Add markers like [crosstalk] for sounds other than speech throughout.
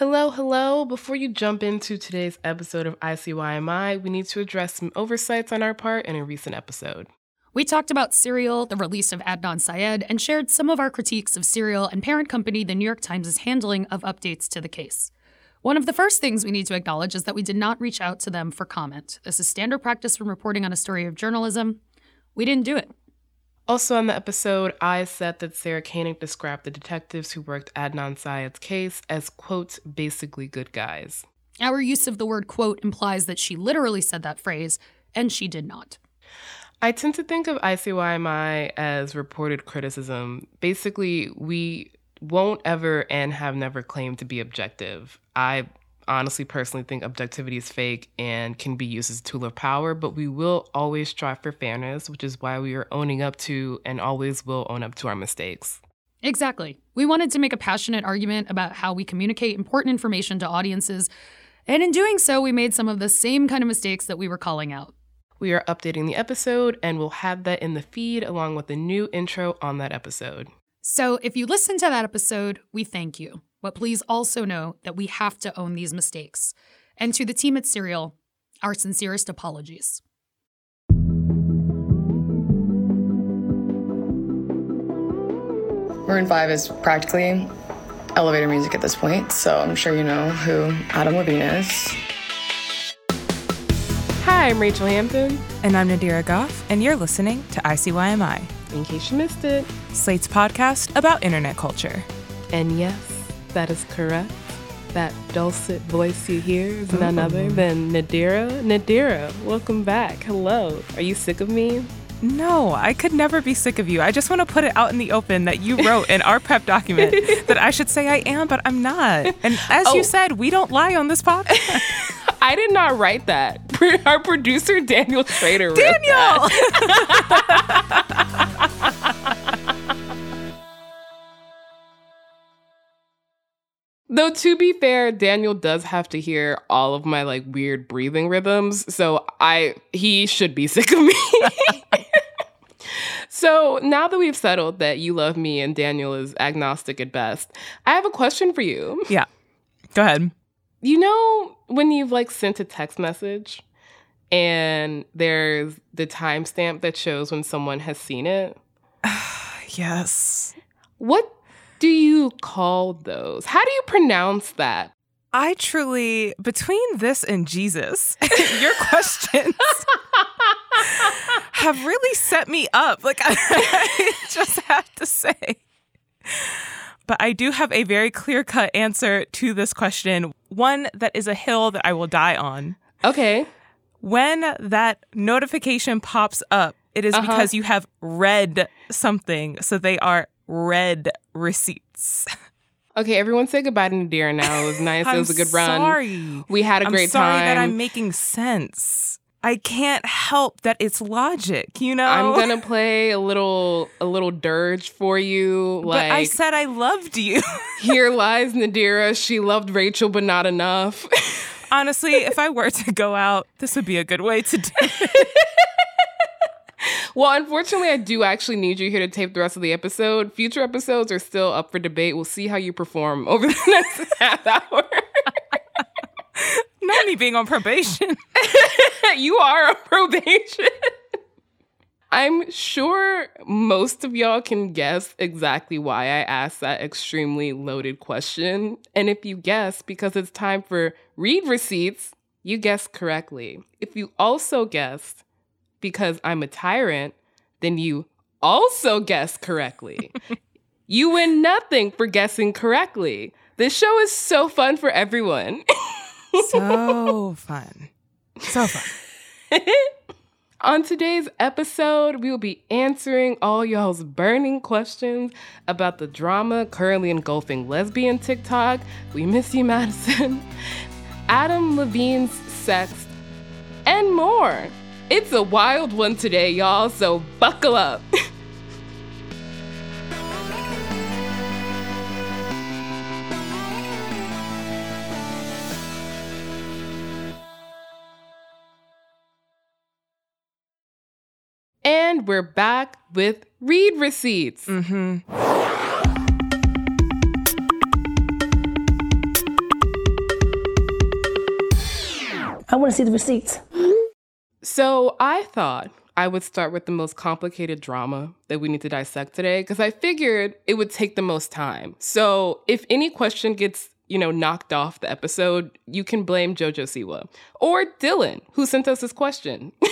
Hello, hello. Before you jump into today's episode of ICYMI, we need to address some oversights on our part in a recent episode. We talked about Serial, the release of Adnan Syed, and shared some of our critiques of Serial and parent company The New York Times' handling of updates to the case. One of the first things we need to acknowledge is that we did not reach out to them for comment. This is standard practice when reporting on a story of journalism. We didn't do it. Also, on the episode, I said that Sarah Koenig described the detectives who worked Adnan Syed's case as, quote, basically good guys. Our use of the word quote implies that she literally said that phrase, and she did not. I tend to think of ICYMI as reported criticism. Basically, we won't ever and have never claimed to be objective. I honestly personally think objectivity is fake and can be used as a tool of power, but we will always strive for fairness, which is why we are owning up to and always will own up to our mistakes. Exactly. We wanted to make a passionate argument about how we communicate important information to audiences, and in doing so, we made some of the same kind of mistakes that we were calling out. We are updating the episode, and we'll have that in the feed along with the new intro on that episode. So if you listen to that episode, we thank you. But please also know that we have to own these mistakes. And to the team at Serial, our sincerest apologies. Maroon 5 is practically elevator music at this point, so I'm sure you know who Adam Levine is. Hi, I'm Rachelle Hampton. And I'm Nadira Goff, and you're listening to ICYMI, In case you missed it. Slate's podcast about internet culture. And yes, that is correct. That dulcet voice you hear is none mm-hmm. other than Nadira. Nadira, welcome back. Hello. Are you sick of me? No, I could never be sick of you. I just want to put it out in the open that you wrote in our prep document [laughs] that I should say I am, but I'm not. And as Oh. you said, we don't lie on this podcast. [laughs] I did not write that. [laughs] Our producer, Daniel Schroeder wrote that. Though to be fair, Daniel does have to hear all of my like weird breathing rhythms, so I he should be [laughs] sick of me. so now that we've settled that you love me and Daniel is agnostic at best, I have a question for you. yeah. Go ahead. You know when you've like sent a text message and there's the timestamp that shows when someone has seen it? [sighs] Yes. What do you call those? How do you pronounce that? I truly, between this and Jesus, [laughs] your questions have really set me up. Like, [laughs] I just have to say. But I do have a very clear cut answer to this question, one that is a hill that I will die on. Okay. When that notification pops up, it is Uh-huh. because you have read something. So they are read receipts. Okay, everyone say goodbye to Nadira now. It was nice. it [laughs] was a good run. Sorry. We had a I'm great sorry time. Sorry that I'm making sense. I can't help that it's logic, you know. I'm gonna [laughs] play a little a little dirge for you. But Like I said I loved you. [laughs] here lies Nadira. She loved Rachelle, but not enough. Honestly, if I were to go out, this would be a good way to do it. Well, unfortunately, I do actually need you here to tape the rest of the episode. Future episodes are still up for debate. We'll see how you perform over the [laughs] next half hour. Not me being on probation. [laughs] you are on probation. I'm sure most of y'all can guess exactly why I asked that extremely loaded question. And if you guess because it's time for read receipts, you guessed correctly. If you also guessed because I'm a tyrant, then you also guess correctly. [laughs] you win nothing for guessing correctly. This show is so fun for everyone. so fun. So fun. [laughs] On today's episode, we will be answering all y'all's burning questions about the drama currently engulfing lesbian TikTok. We miss you, Madison. [laughs] Adam Levine's sex, and more. It's a wild one today, y'all, so buckle up. [laughs] And we're back with read receipts. Hmm I want to see the receipts. So I thought I would start with the most complicated drama that we need to dissect today because I figured it would take the most time. So if any question gets you know, knocked off the episode, you can blame JoJo Siwa or Dylan, who sent us this question. [laughs]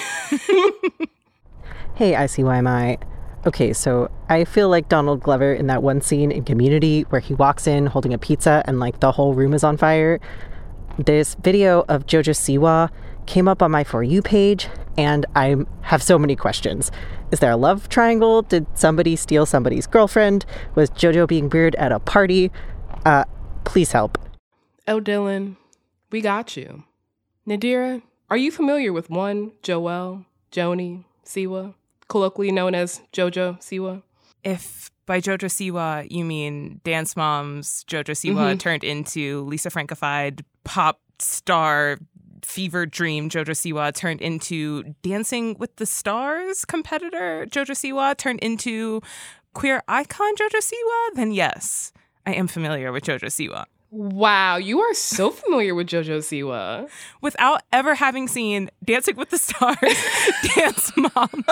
hey, ICYMI. Okay, so I feel like Donald Glover in that one scene in Community where he walks in holding a pizza and like the whole room is on fire. This video of JoJo Siwa came up on my For You page, and I have so many questions. Is there a love triangle? Did somebody steal somebody's girlfriend? Was JoJo being weird at a party? Uh, please help. Oh, Dylan, we got you. Nadira, are you familiar with one Joelle, Joanie, Siwa, colloquially known as JoJo Siwa? If by JoJo Siwa you mean Dance Moms JoJo Siwa mm-hmm. turned into Lisa Frankified pop star fever dream JoJo Siwa turned into Dancing with the Stars competitor JoJo Siwa turned into queer icon JoJo Siwa, then yes, I am familiar with JoJo Siwa. Wow, you are so familiar with JoJo Siwa. Without ever having seen Dancing with the Stars, [laughs] Dance Mom,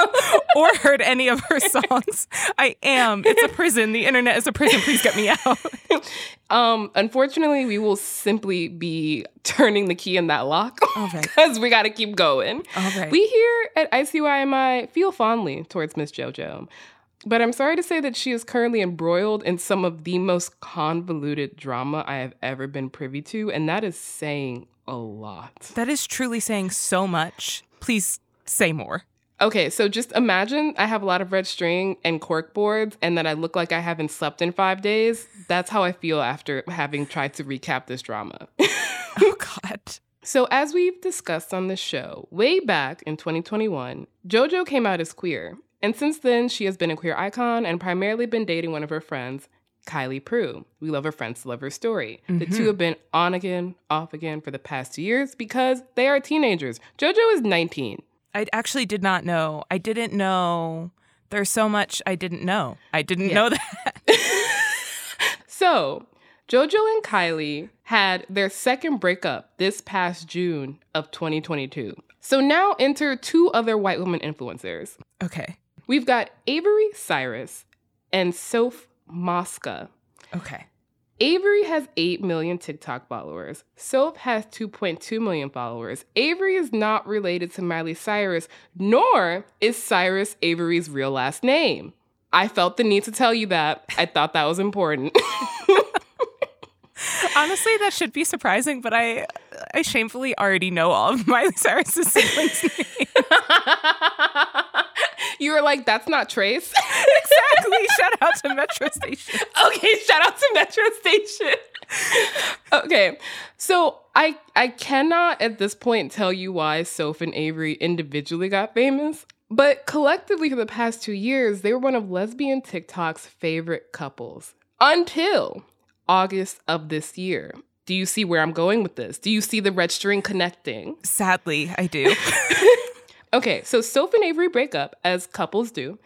or heard any of her songs, I am. It's a prison. The internet is a prison. Please get me out. [laughs] um, unfortunately, we will simply be turning the key in that lock because [laughs] we got to keep going. All right. We here at ICYMI feel fondly towards Miss JoJo. But I'm sorry to say that she is currently embroiled in some of the most convoluted drama I have ever been privy to, and that is saying a lot. That is truly saying so much. Please say more. Okay, so just imagine I have a lot of red string and cork boards, and that I look like I haven't slept in five days. That's how I feel after having tried to recap this drama. [laughs] oh, God. So, as we've discussed on the show, way back in 2021, JoJo came out as queer, and since then, she has been a queer icon and primarily been dating one of her friends, Kylie Prew. We love her friends to love her story. Mm-hmm. The two mm-hmm. have been on again, off again for the past two years because they are teenagers. JoJo is 19. I actually did not know. I didn't know. There's so much I didn't know. I didn't yeah. know that. [laughs] so, JoJo and Kylie had their second breakup this past June of 2022. So now enter two other white women influencers. Okay. We've got Avery Cyrus and Soph Mosca. Okay. Avery has 8 million TikTok followers. Soph has 2.2 million followers. Avery is not related to Miley Cyrus, nor is Cyrus Avery's real last name. I felt the need to tell you that. I thought that was important. [laughs] Honestly, that should be surprising, but I I shamefully already know all of [laughs] Miley Cyrus's siblings' names. [laughs] you were like, that's not Trace. [laughs] exactly. shout out to Metro Station. Okay, shout out to Metro Station. okay. So I I cannot at this point tell you why Soph and Avery individually got famous. But collectively, for the past two years, they were one of lesbian TikTok's favorite couples until August of this year. Do you see where I'm going with this? Do you see the red string connecting? Sadly, I do. [laughs] okay, so Soph and Avery break up, as couples do.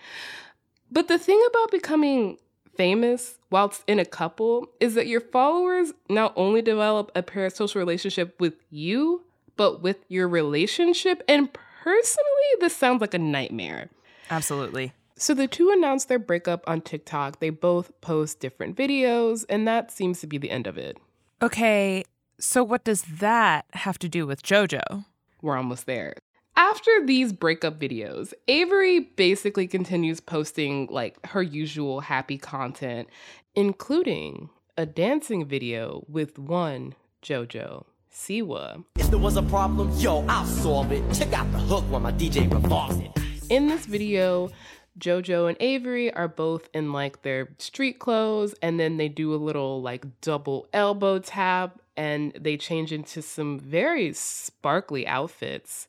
But the thing about becoming famous whilst in a couple is that your followers not only develop a parasocial relationship with you, but with your relationship. And personally, this sounds like a nightmare. Absolutely. So the two announced their breakup on TikTok. They both post different videos, and that seems to be the end of it. Okay, so what does that have to do with JoJo? We're almost there. After these breakup videos, Avery basically continues posting like her usual happy content, including a dancing video with one JoJo. Siwa. If there was a problem, yo, I'll solve it. Check out the hook while my DJ revolves it. In this video, Jojo and Avery are both in like their street clothes, and then they do a little like double elbow tap and they change into some very sparkly outfits.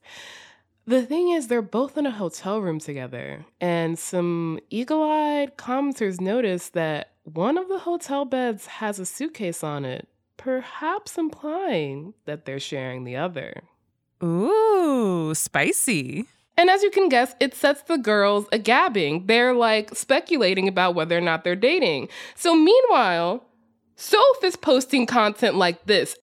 The thing is, they're both in a hotel room together, and some eagle eyed commenters notice that one of the hotel beds has a suitcase on it, perhaps implying that they're sharing the other. Ooh, spicy. And as you can guess, it sets the girls a gabbing. They're like speculating about whether or not they're dating. So meanwhile, Soph is posting content like this.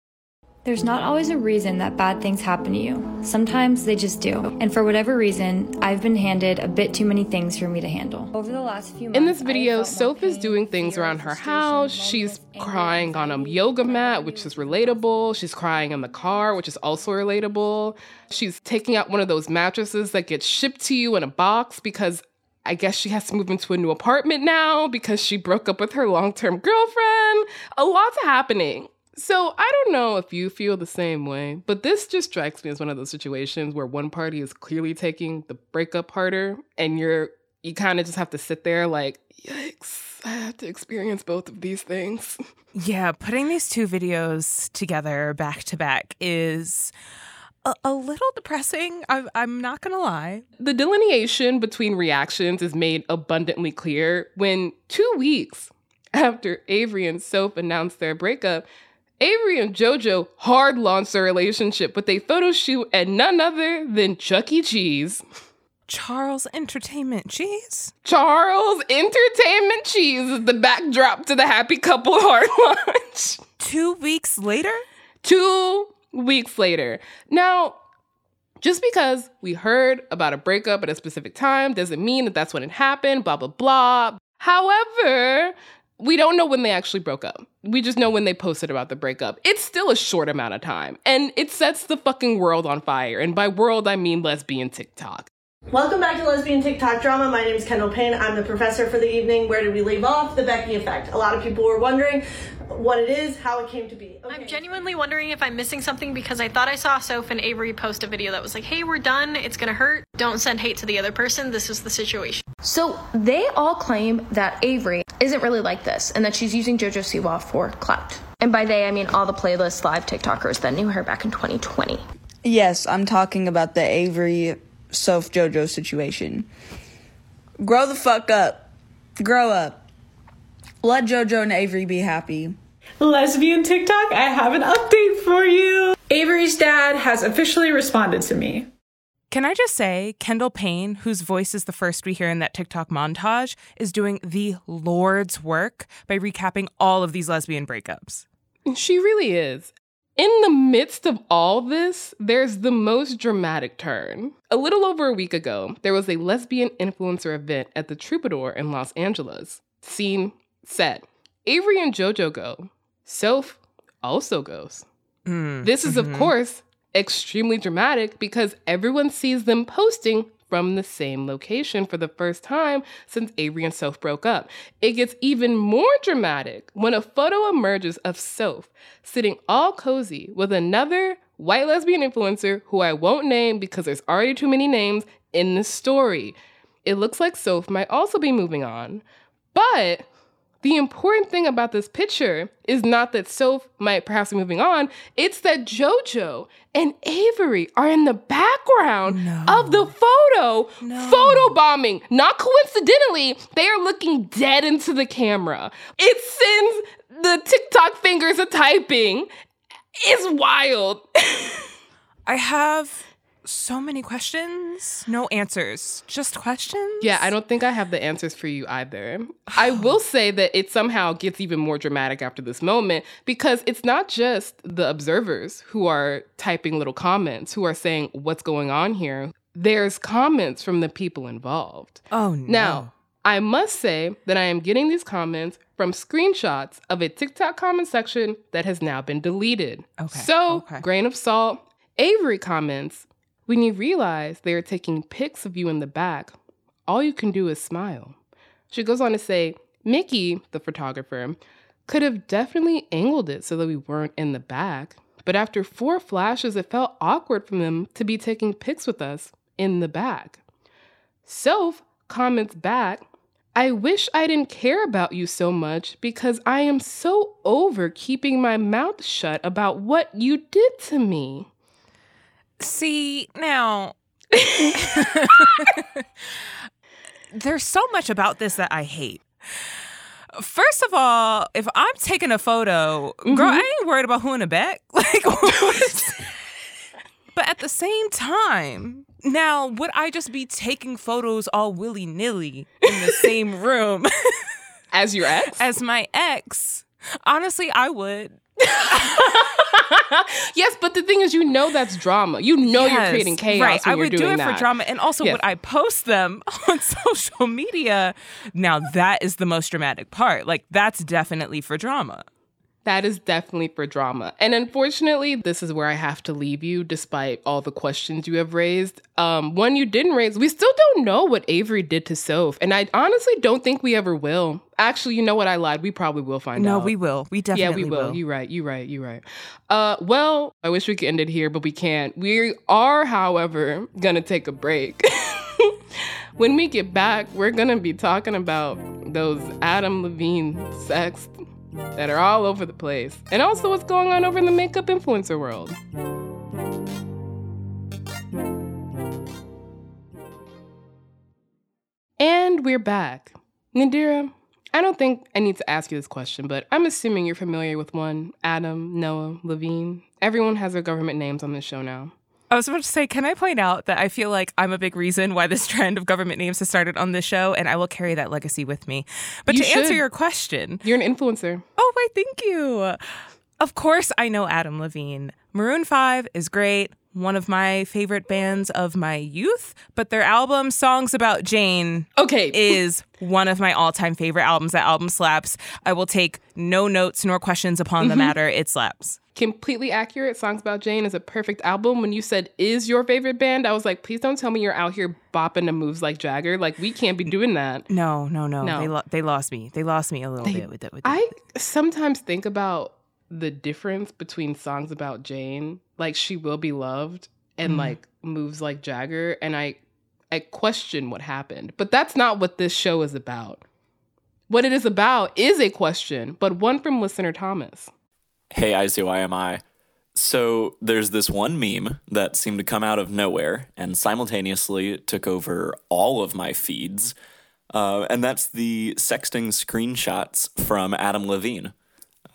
There's not always a reason that bad things happen to you. Sometimes they just do. And for whatever reason, I've been handed a bit too many things for me to handle. Over the last few months, In this video, Soph is doing things around her house. She's crying on a yoga mat, which is relatable. She's crying in the car, which is also relatable. She's taking out one of those mattresses that gets shipped to you in a box because I guess she has to move into a new apartment now because she broke up with her long term girlfriend. A lot's happening. So I don't know if you feel the same way, but this just strikes me as one of those situations where one party is clearly taking the breakup harder and you're you kind of just have to sit there like, yikes, I have to experience both of these things. Yeah, putting these two videos together back to back is a, a little depressing. I, I'm not going to lie. The delineation between reactions is made abundantly clear when two weeks after Avery and Soph announced their breakup, Avery and JoJo hard launched their relationship with a photo shoot at none other than Chuck E. Cheese. Charles Entertainment Cheese? Charles Entertainment Cheese is the backdrop to the happy couple [laughs] hard launch. Two weeks later? Two weeks later. Now, just because we heard about a breakup at a specific time doesn't mean that that's when it happened, blah, blah, blah. However, we don't know when they actually broke up. We just know when they posted about the breakup. It's still a short amount of time, and it sets the fucking world on fire. And by world, I mean lesbian TikTok. Welcome back to Lesbian TikTok Drama. My name is Kendall Payne. I'm the professor for the evening. Where did we leave off? The Becky effect. A lot of people were wondering what it is, how it came to be. Okay. I'm genuinely wondering if I'm missing something because I thought I saw Soph and Avery post a video that was like, hey, we're done. It's gonna hurt. Don't send hate to the other person. This is the situation. So they all claim that Avery isn't really like this and that she's using JoJo Siwa for clout. And by they, I mean all the playlist live TikTokers that knew her back in 2020. Yes, I'm talking about the Avery Soph JoJo situation. Grow the fuck up. Grow up. Let JoJo and Avery be happy. Lesbian TikTok, I have an update for you. Avery's dad has officially responded to me. Can I just say, Kendall Payne, whose voice is the first we hear in that TikTok montage, is doing the Lord's work by recapping all of these lesbian breakups. She really is. In the midst of all this, there's the most dramatic turn. A little over a week ago, there was a lesbian influencer event at the Troubadour in Los Angeles. Scene set. Avery and JoJo go. Soph also goes. Mm. This is, of mm-hmm. course, extremely dramatic because everyone sees them posting from the same location for the first time since Avery and Soph broke up. It gets even more dramatic when a photo emerges of Soph sitting all cozy with another white lesbian influencer who I won't name because there's already too many names in the story. It looks like Soph might also be moving on. But the important thing about this picture is not that Soph might perhaps be moving on, it's that JoJo and Avery are in the background of the photo. Photo bombing. Not coincidentally, they are looking dead into the camera. It sends the TikTok fingers a typing. It's wild. [laughs] I have so many questions, no answers, just questions. Yeah, I don't think I have the answers for you either. I [sighs] will say that it somehow gets even more dramatic after this moment because it's not just the observers who are typing little comments, who are saying, What's going on here? There's comments from the people involved. Oh no. Now, I must say that I am getting these comments from screenshots of a TikTok comment section that has now been deleted. Okay, So, okay. grain of salt. Avery comments, when you realize they are taking pics of you in the back, all you can do is smile. She goes on to say, Mickey, the photographer, could have definitely angled it so that we weren't in the back, but after four flashes, it felt awkward for them to be taking pics with us in the back. Soph comments back, I wish I didn't care about you so much because I am so over keeping my mouth shut about what you did to me. See, now [laughs] there's so much about this that I hate. First of all, if I'm taking a photo, girl, mm-hmm. I ain't worried about who in the back. [laughs] Like, but at the same time, now would I just be taking photos all willy nilly in the same [laughs] room As your ex? as my ex? Honestly, I would. [laughs] yes, but the thing is, you know that's drama. You know you're creating chaos. Right. I would do it that. for drama. And also, Yes. would I post them [laughs] on social media? Now, that is the most dramatic part. Like, that's definitely for drama. That is definitely for drama. And unfortunately, this is where I have to leave you despite all the questions you have raised. Um, one you didn't raise, we still don't know what Avery did to Soph. And I honestly don't think we ever will. Actually, you know what? I lied. We probably will find No, out. No, we will. We definitely yeah, we will. will. You're right. You're right. You're right. Uh, well, I wish we could end it here, but we can't. We are, however, gonna take a break. [laughs] when we get back, we're gonna be talking about those Adam Levine sex that are all over the place, and also what's going on over in the makeup influencer world. And we're back. Nadira, I don't think I need to ask you this question, but I'm assuming you're familiar with one Adam, Noah, Levine. Everyone has their government names on this show now. I was about to say, can I point out that I feel like I'm a big reason why this [laughs] trend of government names has started on this show, and I will carry that legacy with me. But You to answer your question, You're an influencer. oh, wait, thank you. Of course, I know Adam Levine. Maroon 5 is great, one of my favorite bands of my youth, but their album, Songs About Jane, Okay. is one of my all time favorite albums. That album slaps. I will take no notes nor questions upon Mm-hmm. the matter. It slaps. completely accurate. Songs About Jane is a perfect album. When you said is your favorite band, I was like, please don't tell me you're out here bopping to moves like Jagger. Like we can't be doing that. No, no, no. No. They, lo- they lost me. They lost me a little bit with that. With that. I sometimes think about the difference between songs about Jane, like She Will Be Loved, and Mhm. like moves like Jagger, and I I question what happened. But that's not what this show is about. What it is about is a question, but one from listener Thomas. Hey, ICYMI. So there's this one meme that seemed to come out of nowhere and simultaneously took over all of my feeds. Uh, and that's the sexting screenshots from Adam Levine.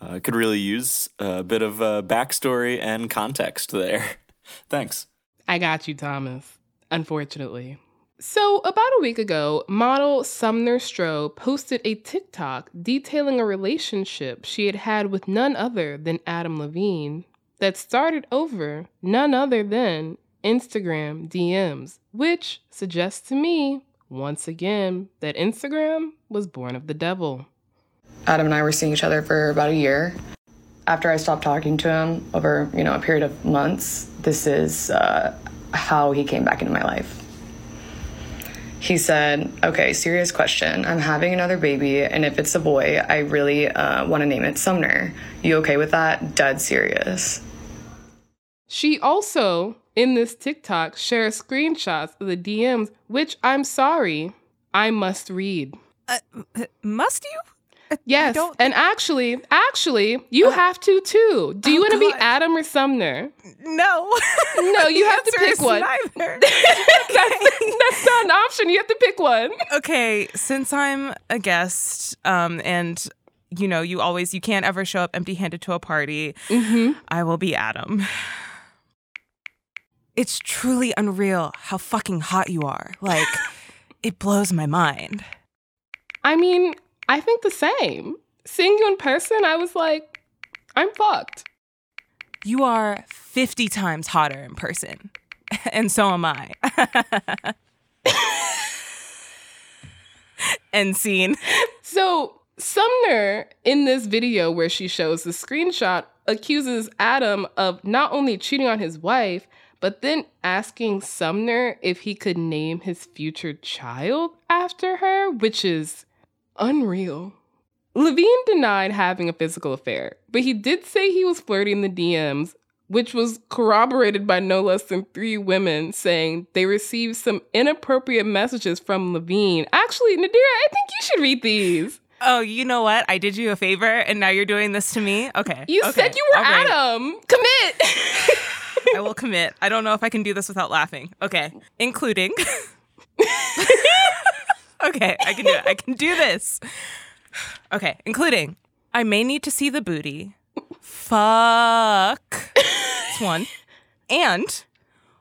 Uh, could really use a bit of uh, backstory and context there. [laughs] Thanks. I got you, Thomas. Unfortunately. So, about a week ago, model Sumner Stroh posted a TikTok detailing a relationship she had had with none other than Adam Levine that started over none other than Instagram DMs, which suggests to me, once again, that Instagram was born of the devil. Adam and I were seeing each other for about a year. After I stopped talking to him over, you know, a period of months, this is uh, how he came back into my life. He said, "Okay, serious question. I'm having another baby, and if it's a boy, I really uh, want to name it Sumner. You okay with that? Dead serious." She also, in this TikTok, shares screenshots of the DMs, which I'm sorry, I must read. Must you? [laughs] Yes, and actually, actually, you have to too. Do you want to be Adam or Sumner? No. No, [laughs] you have to pick one. neither. [laughs] that's, that's not an option. You have to pick one. okay, since I'm a guest, um, and you know, you always you can't ever show up empty-handed to a party. Mm-hmm. I will be Adam. [sighs] It's truly unreal how fucking hot you are. Like, it blows my mind. I mean, I think the same. Seeing you in person, I was like, I'm fucked. You are 50 times hotter in person. [laughs] And so am I. [laughs] End scene. So Sumner in this video where she shows the screenshot accuses Adam of not only cheating on his wife, but then asking Sumner if he could name his future child after her, which is unreal. Levine denied having a physical affair, but he did say he was flirting the DMs, which was corroborated by no less than three women saying they received some inappropriate messages from Levine. Actually, Nadira, I think you should read these. Oh, you know what? I did you a favor and now you're doing this to me? Okay. You okay, said you were all right. Adam. Commit. I will commit. I don't know if I can do this without laughing. Okay. Including. [laughs] okay, I can do it. I can do this. Okay, including I may need to see the booty. Fuck. That's one. And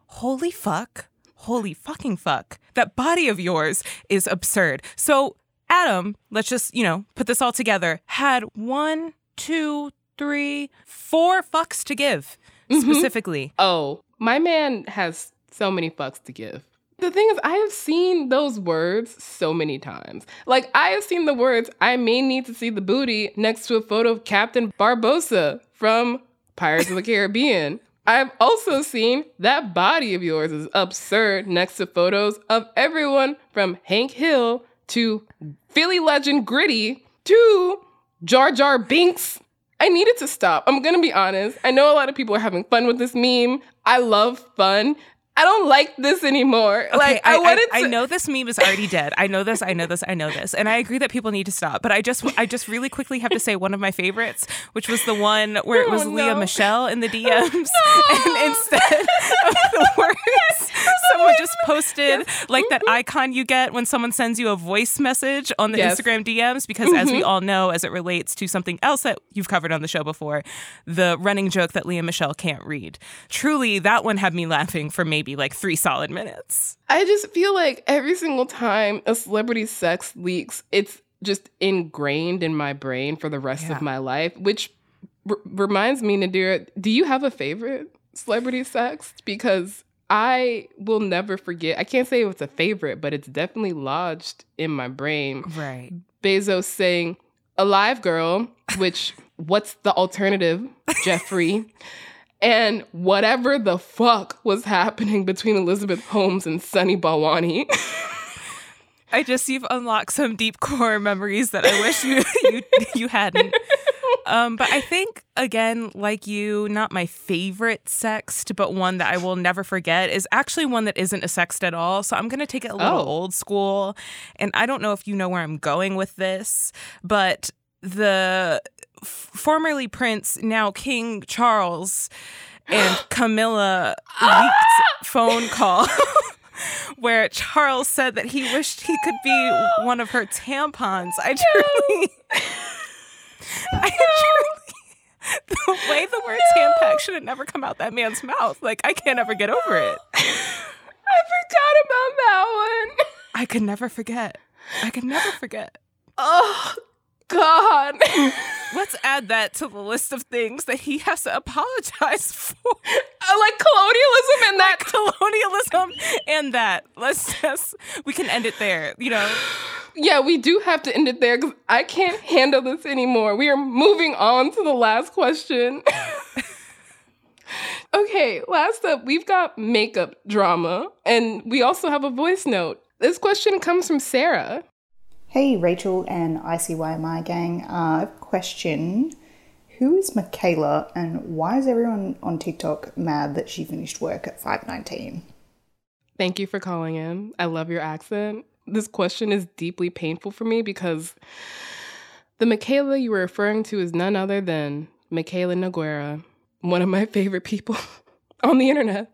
holy fuck. Holy fucking fuck. That body of yours is absurd. So, Adam, let's just, you know, put this all together, had one, two, three, four fucks to give Mm-hmm. specifically. Oh, my man has so many fucks to give. The thing is, I have seen those words so many times. Like, I have seen the words, I may need to see the booty next to a photo of Captain Barbossa from Pirates of the Caribbean. I've also seen that body of yours is absurd next to photos of everyone from Hank Hill to Philly legend Gritty to Jar Jar Binks. I needed to stop. I'm gonna be honest. I know a lot of people are having fun with this meme. I love fun. I don't like this anymore. Okay, like I, I, wanted I, to. I know this meme is already dead. I know this. I know this. I know this, and I agree that people need to stop. But I just, I just really quickly have to say one of my favorites, which was the one where it was Oh, Lea. Michele in the [laughs] DMs, and instead of the words, [laughs] someone just posted like that icon you get when someone sends you a voice message on the Yes. Instagram DMs. Because as we Mhm. all know, as it relates to something else that you've covered on the show before, the running joke that Lea Michele can't read. Truly, that one had me laughing for maybe like three solid minutes. I just feel like every single time a celebrity sex leaks, it's just ingrained in my brain for the rest Yeah. of my life, which r- reminds me, Nadira, do you have a favorite celebrity sex? Because I will never forget. I can't say it's a favorite, but it's definitely lodged in my brain. Right. Bezos saying, Alive Girl, which, what's the alternative, Jeffrey? [laughs] and whatever the fuck was happening between Elizabeth Holmes and Sunny Balwani. [laughs] I just you've unlocked some deep core memories that I wish you [laughs] you, you hadn't. Um, but I think again, like you, not my favorite sext, but one that I will never forget is actually one that isn't a sext at all. So I'm gonna take it a little Oh. old school, and I don't know if you know where I'm going with this, but the f- formerly Prince, now King Charles, and [gasps] Camilla leaked phone [gasps] call. [laughs] Where Charles said that he wished he could be one of her tampons. I truly, I truly, the way the word tampon should have never come out that man's mouth. Like I can't ever get over it. I forgot about that one. I could never forget. I could never forget. Oh, God. [laughs] Let's add that to the list of things that he has to apologize [laughs] for. Uh, like colonialism and that. [laughs] Colonialism and that. Let's just, we can end it there, you know? Yeah, we do have to end it there because I can't handle this anymore. We are moving on to the last question. [laughs] okay, last up, we've got makeup drama, and we also have a voice note. This question comes from Sarah. Hey, Rachelle and ICYMI gang. Uh, I have a question. Who is Mikayla and why is everyone on TikTok mad that she finished work at 519? Thank you for calling in. I love your accent. This question is deeply painful for me because the Michaela you were referring to is none other than Mikayla Nogueira, one of my favorite people [laughs] on the internet.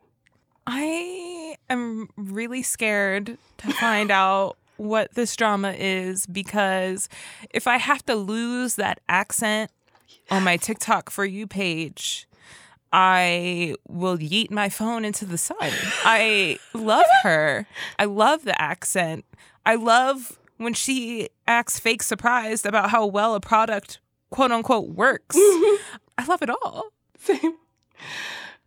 I am really scared to find out what this drama is because if I have to lose that accent on my TikTok for you page, I will yeet my phone into the sun. I love her. I love the accent. I love when she acts fake surprised about how well a product quote unquote works. [laughs] I love it all. Same.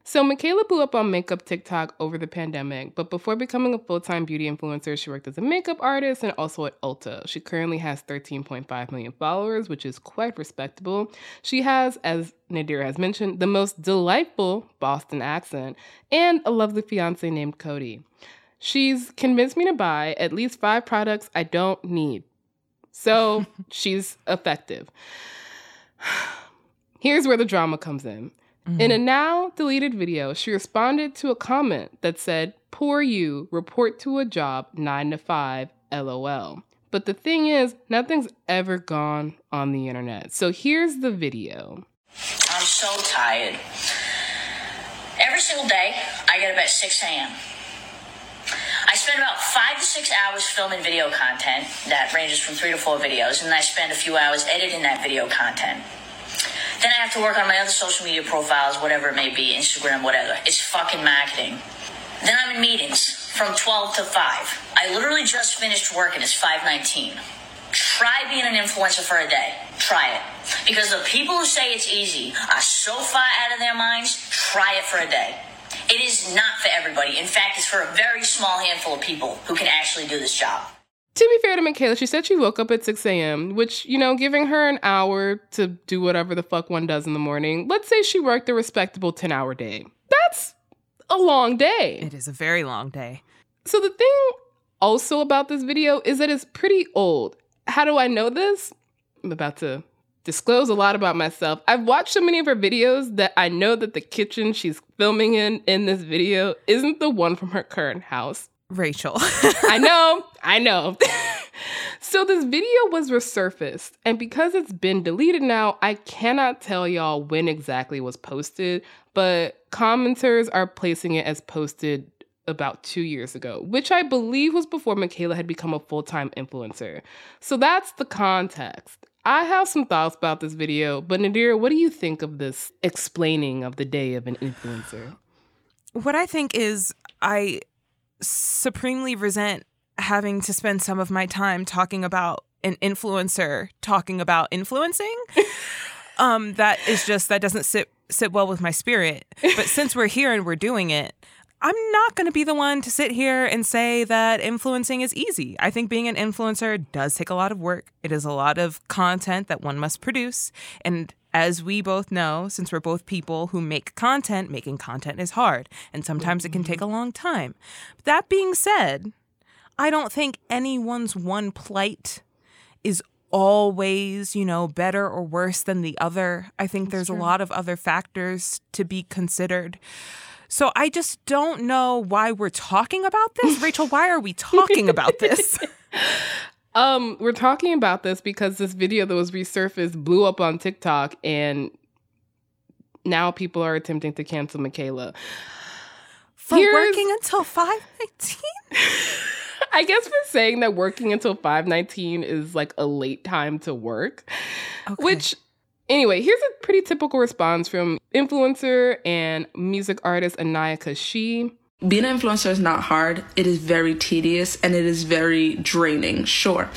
So, Mikayla blew up on makeup TikTok over the pandemic, but before becoming a full time beauty influencer, she worked as a makeup artist and also at Ulta. She currently has 13.5 million followers, which is quite respectable. She has, as Nadira has mentioned, the most delightful Boston accent and a lovely fiance named Cody. She's convinced me to buy at least five products I don't need. So, [laughs] she's effective. [sighs] Here's where the drama comes in. In a mm-hmm. now deleted video, she responded to a comment that said, Poor you, report to a job 9 to 5, lol. But the thing is, nothing's ever gone on the internet. So here's the video. I'm so tired. Every single day, I get up at 6 a.m. I spend about five to six hours filming video content that ranges from three to four videos, and then I spend a few hours editing that video content. Then I have to work on my other social media profiles, whatever it may be, Instagram, whatever. It's fucking marketing. Then I'm in meetings from 12 to 5. I literally just finished work and it's 519. Try being an influencer for a day. Try it. Because the people who say it's easy are so far out of their minds, try it for a day. It is not for everybody. In fact, it's for a very small handful of people who can actually do this job. To be fair to Mikayla, she said she woke up at 6 a.m., which, you know, giving her an hour to do whatever the fuck one does in the morning, let's say she worked a respectable 10 hour day. That's a long day. It is a very long day. So the thing also about this video is that it's pretty old. How do I know this? I'm about to disclose a lot about myself. I've watched so many of her videos that I know that the kitchen she's filming in in this video isn't the one from her current house. Rachelle. I [laughs] know, I know. so this video was resurfaced, and because it's been deleted now, I cannot tell y'all when exactly it was posted, but commenters are placing it as posted about two years ago, which I believe was before Mikayla had become a full time influencer. So that's the context. I have some thoughts about this video, but Nadira, what do you think of this explaining of the day of an influencer? What I think is, I supremely resent having to spend some of my time talking about an influencer talking about influencing. [laughs] um, that is just that doesn't sit sit well with my spirit. But since we're here and we're doing it, I'm not going to be the one to sit here and say that influencing is easy. I think being an influencer does take a lot of work. It is a lot of content that one must produce. And as we both know, since we're both people who make content, making content is hard. And sometimes it can take a long time. But that being said, I don't think anyone's one plight is always, you know, better or worse than the other. I think there's a lot of other factors to be considered. So I just don't know why we're talking about this. Rachelle, why are we talking about this? [laughs] um, we're talking about this because this video that was resurfaced blew up on TikTok and now people are attempting to cancel Mikayla. For Here's, working until 519? [laughs] I guess for saying that working until 519 is like a late time to work, okay. which Anyway, here's a pretty typical response from influencer and music artist Anaya Kashi. Being an influencer is not hard. It is very tedious and it is very draining, sure.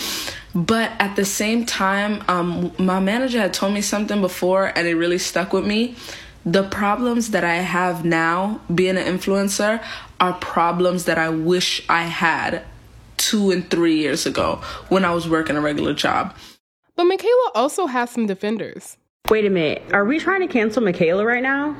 But at the same time, um, my manager had told me something before and it really stuck with me. The problems that I have now being an influencer are problems that I wish I had two and three years ago when I was working a regular job. But Mikayla also has some defenders. Wait a minute. Are we trying to cancel Mikayla right now?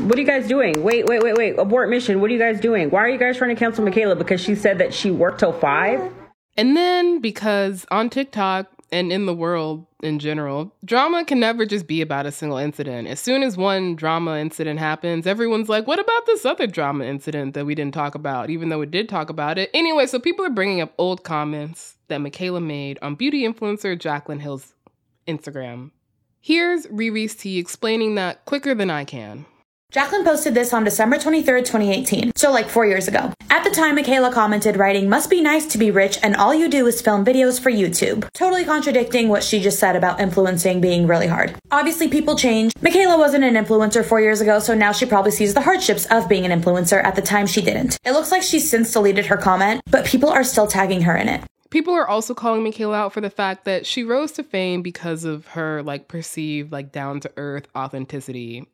What are you guys doing? Wait, wait, wait, wait. Abort mission. What are you guys doing? Why are you guys trying to cancel Mikayla? Because she said that she worked till five? And then because on TikTok and in the world in general, drama can never just be about a single incident. As soon as one drama incident happens, everyone's like, what about this other drama incident that we didn't talk about, even though we did talk about it? Anyway, so people are bringing up old comments that Mikayla made on beauty influencer Jaclyn Hill's Instagram. Here's Riri's T explaining that quicker than I can. Jacqueline posted this on December 23rd, 2018, so like four years ago. At the time, Mikayla commented, writing, Must be nice to be rich, and all you do is film videos for YouTube. Totally contradicting what she just said about influencing being really hard. Obviously, people change. Mikayla wasn't an influencer four years ago, so now she probably sees the hardships of being an influencer at the time she didn't. It looks like she's since deleted her comment, but people are still tagging her in it. People are also calling Mikayla out for the fact that she rose to fame because of her like perceived like down to earth authenticity.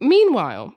Meanwhile,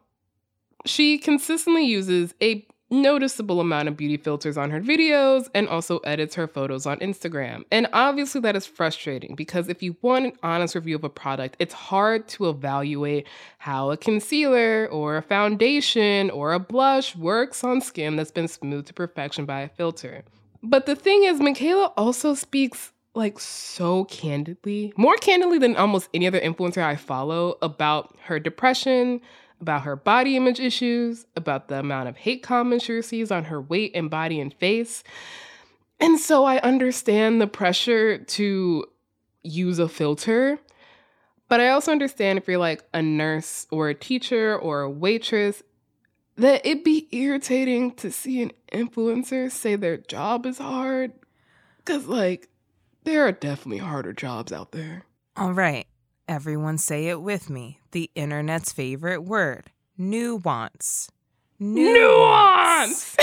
she consistently uses a noticeable amount of beauty filters on her videos and also edits her photos on Instagram. And obviously, that is frustrating because if you want an honest review of a product, it's hard to evaluate how a concealer or a foundation or a blush works on skin that's been smoothed to perfection by a filter. But the thing is, Mikayla also speaks like so candidly, more candidly than almost any other influencer I follow about her depression, about her body image issues, about the amount of hate comments she receives on her weight and body and face. And so I understand the pressure to use a filter. But I also understand if you're like a nurse or a teacher or a waitress that it'd be irritating to see an influencer say their job is hard. Cause like there are definitely harder jobs out there. All right. Everyone say it with me. The internet's favorite word. Nuance. Nuance.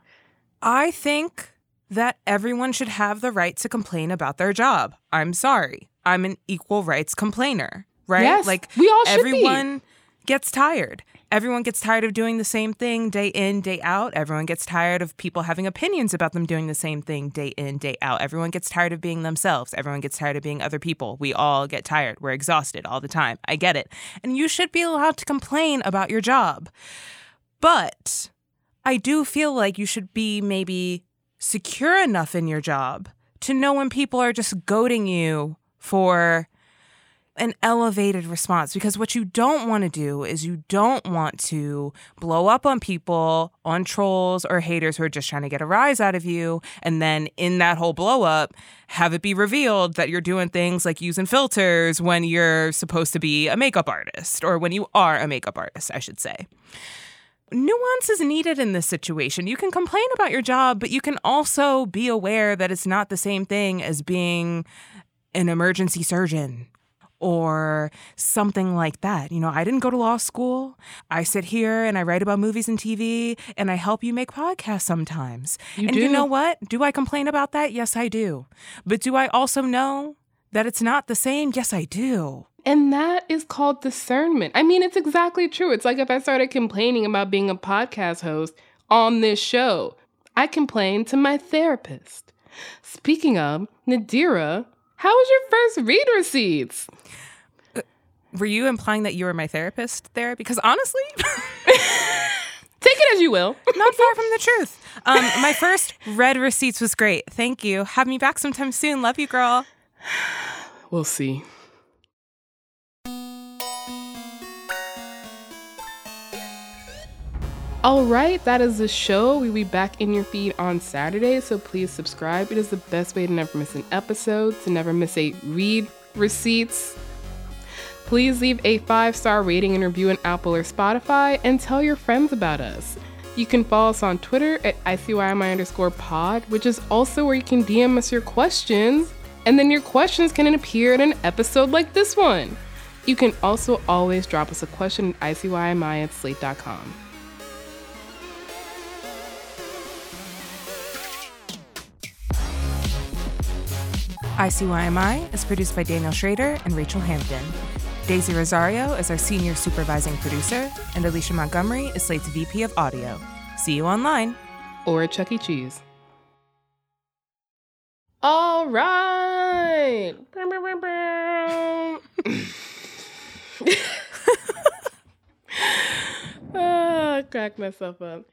[laughs] I think that everyone should have the right to complain about their job. I'm sorry. I'm an equal rights complainer, right? Yes, like we all should be. Gets tired. Everyone gets tired of doing the same thing day in, day out. Everyone gets tired of people having opinions about them doing the same thing day in, day out. Everyone gets tired of being themselves. Everyone gets tired of being other people. We all get tired. We're exhausted all the time. I get it. And you should be allowed to complain about your job. But I do feel like you should be maybe secure enough in your job to know when people are just goading you for an elevated response because what you don't want to do is you don't want to blow up on people, on trolls or haters who are just trying to get a rise out of you. And then in that whole blow up, have it be revealed that you're doing things like using filters when you're supposed to be a makeup artist or when you are a makeup artist, I should say. Nuance is needed in this situation. You can complain about your job, but you can also be aware that it's not the same thing as being an emergency surgeon or something like that. You know, I didn't go to law school. I sit here and I write about movies and TV and I help you make podcasts sometimes. You and you know what? Do I complain about that? Yes, I do. But do I also know that it's not the same? Yes, I do. And that is called discernment. I mean, it's exactly true. It's like if I started complaining about being a podcast host on this show, I complain to my therapist. Speaking of, Nadira, how was your first read receipts? Were you implying that you were my therapist there? Because honestly, [laughs] take it as you will. [laughs] not far from the [laughs] truth. Um, my first read receipts was great. Thank you. Have me back sometime soon. Love you, girl. We'll see. All right, that is the show. We'll be back in your feed on Saturday, so please subscribe. It is the best way to never miss an episode, to never miss a read receipts. Please leave a five star rating and review on Apple or Spotify and tell your friends about us. You can follow us on Twitter at ICYMI underscore pod, which is also where you can DM us your questions, and then your questions can appear in an episode like this one. You can also always drop us a question at ICYMI at slate.com. ICYMI is produced by Daniel Schroeder and Rachelle Hampton. Daisy Rosario is our senior supervising producer, and Alicia Montgomery is Slate's VP of Audio. See you online. Or at Chuck E. Cheese. All right. [laughs] ah, I cracked myself up.